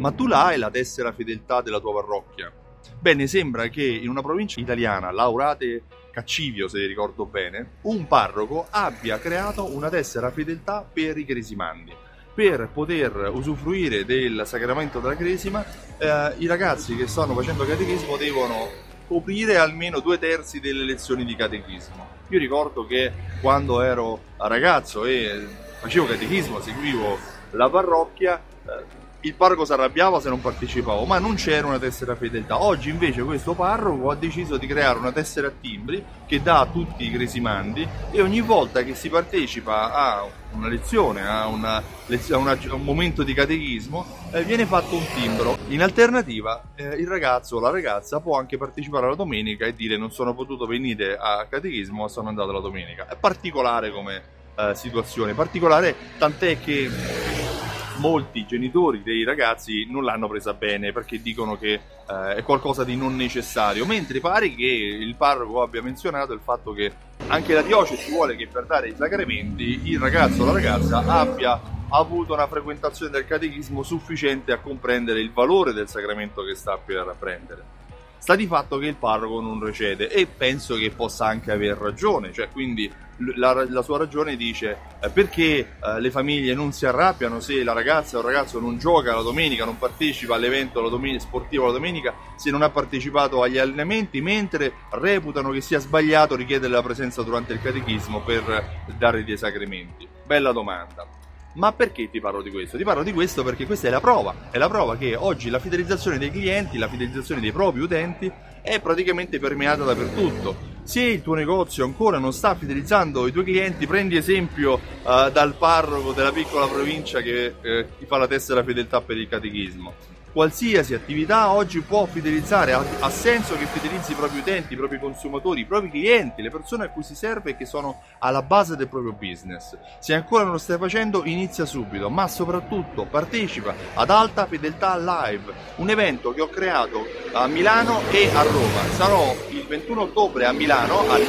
ma tu l'hai la tessera fedeltà della tua parrocchia? Bene, sembra che in una provincia italiana, Laurate Caccivio se ricordo bene, un parroco abbia creato una tessera fedeltà per i cresimandi. Per poter usufruire del sacramento della cresima, eh, i ragazzi che stanno facendo catechismo devono coprire almeno due terzi delle lezioni di catechismo. Io ricordo che quando ero ragazzo e facevo catechismo, seguivo la parrocchia, eh, il parroco si arrabbiava se non partecipavo, ma non c'era una tessera fedeltà. Oggi invece questo parroco ha deciso di creare una tessera a timbri che dà a tutti i cresimandi e ogni volta che si partecipa a una lezione, a, una, a un momento di catechismo, eh, viene fatto un timbro. In alternativa eh, il ragazzo o la ragazza può anche partecipare alla domenica e dire non sono potuto venire a catechismo ma sono andato la domenica. È particolare come eh, situazione, particolare tant'è che molti genitori dei ragazzi non l'hanno presa bene perché dicono che eh, è qualcosa di non necessario, mentre pare che il parroco abbia menzionato il fatto che anche la diocesi vuole che per dare i sacramenti il ragazzo o la ragazza abbia avuto una frequentazione del catechismo sufficiente a comprendere il valore del sacramento che sta per prendere. Sta di fatto che il parroco non recede e penso che possa anche aver ragione, cioè quindi la, la sua ragione dice eh, perché eh, le famiglie non si arrabbiano se la ragazza o il ragazzo non gioca la domenica, non partecipa all'evento la domenica, sportivo la domenica, se non ha partecipato agli allenamenti, mentre reputano che sia sbagliato richiedere la presenza durante il catechismo per dare dei sacramenti. Bella domanda. Ma perché ti parlo di questo? Ti parlo di questo perché questa è la prova, è la prova che oggi la fidelizzazione dei clienti, la fidelizzazione dei propri utenti è praticamente permeata dappertutto. Se il tuo negozio ancora non sta fidelizzando i tuoi clienti, prendi esempio uh, dal parroco della piccola provincia che uh, ti fa la tessera fedeltà per il catechismo qualsiasi attività oggi può fidelizzare, ha, senso che fidelizzi i propri utenti, i propri consumatori, i propri clienti, le persone a cui si serve e che sono alla base del proprio business. Se ancora non lo stai facendo, inizia subito, ma soprattutto partecipa ad Alta Fedeltà Live, un evento che ho creato a Milano e a Roma. Sarò il 21 ottobre a Milano al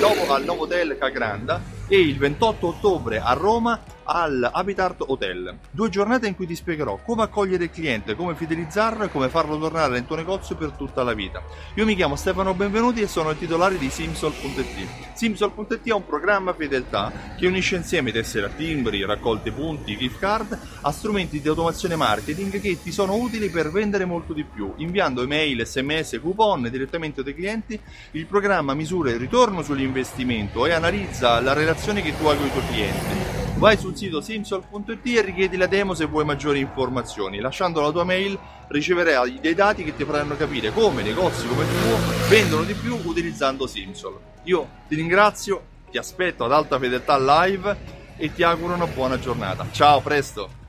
hotel Cagranda e il 28 ottobre a Roma al Habitat Hotel. Due giornate in cui ti spiegherò come accogliere il cliente, come fidelizzarlo e come farlo tornare nel tuo negozio per tutta la vita. Io mi chiamo Stefano Benvenuti e sono il titolare di Simsol.it. Simsol.it è un programma fedeltà che unisce insieme tessere a timbri, raccolte punti, gift card a strumenti di automazione marketing che ti sono utili per vendere molto di più. Inviando email, sms, coupon direttamente dai clienti, il programma misura il ritorno sull'investimento e analizza la relazione che tu hai con i tuoi clienti Vai sul sito simsol.it e richiedi la demo se vuoi maggiori informazioni. Lasciando la tua mail riceverai dei dati che ti faranno capire come negozi come il tuo vendono di più utilizzando Simsol. Io ti ringrazio, ti aspetto ad alta fedeltà live e ti auguro una buona giornata. Ciao, presto!